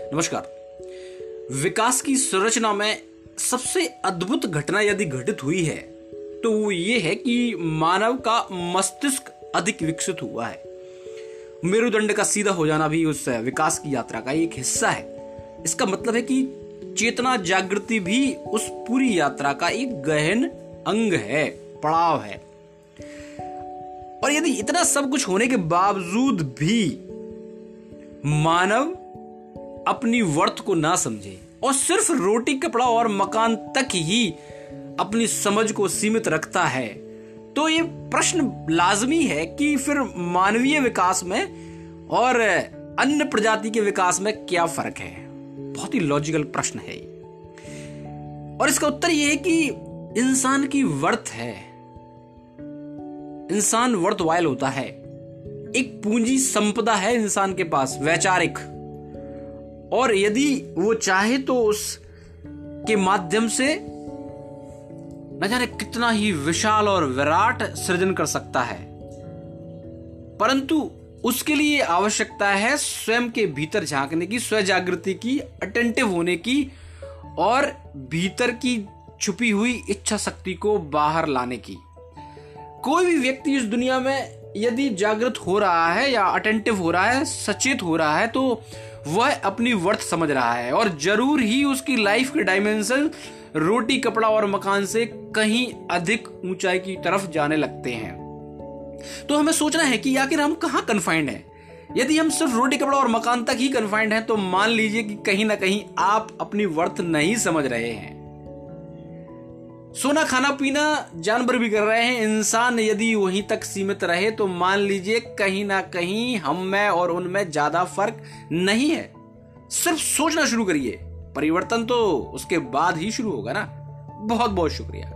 नमस्कार। विकास की संरचना में सबसे अद्भुत घटना यदि घटित हुई है तो वो ये है कि मानव का मस्तिष्क अधिक विकसित हुआ है। मेरुदंड का सीधा हो जाना भी उस विकास की यात्रा का एक हिस्सा है। इसका मतलब है कि चेतना जागृति भी उस पूरी यात्रा का एक गहन अंग है, पड़ाव है। और यदि इतना सब कुछ होने के बावजूद भी मानव अपनी वर्थ को ना समझे और सिर्फ़ रोटी, कपड़ा और मकान तक ही अपनी समझ को सीमित रखता है। तो ये प्रश्न लाजमी है कि फिर मानवीय विकास में और अन्य प्रजाति के विकास में क्या फ़र्क है? बहुत ही लॉजिकल प्रश्न है और इसका उत्तर यह है कि इंसान की वर्थ है। इंसान वर्थ वायल होता है। एक पूंजी संपदा है इंसान के पास, वैचारिक। और यदि वो चाहे तो उस के माध्यम से न जाने कितना ही विशाल और विराट सृजन कर सकता है। परंतु उसके लिए आवश्यकता है स्वयं के भीतर झांकने की स्व जागृति की अटेंटिव होने की और भीतर की छुपी हुई इच्छा शक्ति को बाहर लाने की। कोई भी व्यक्ति इस दुनिया में यदि जागृत हो रहा है या अटेंटिव हो रहा है, सचेत हो रहा है तो वह अपनी वर्थ समझ रहा है और ज़रूर ही उसकी लाइफ के डायमेंशन रोटी, कपड़ा और मकान से कहीं अधिक ऊंचाई की तरफ़ जाने लगते हैं। तो हमें सोचना है कि आखिर हम कहाँ कन्फाइंड हैं? यदि हम सिर्फ़ रोटी, कपड़ा और मकान तक ही कन्फाइंड हैं तो मान लीजिए कि कहीं ना कहीं आप अपनी वर्थ नहीं समझ रहे हैं। सोना, खाना, पीना जानवर भी कर रहे हैं। इंसान यदि वहीं तक सीमित रहे तो मान लीजिए कहीं ना कहीं हम में और उनमें ज़्यादा फ़र्क नहीं है। सिर्फ़ सोचना शुरू करिए। परिवर्तन तो उसके बाद ही शुरू होगा ना। बहुत बहुत शुक्रिया।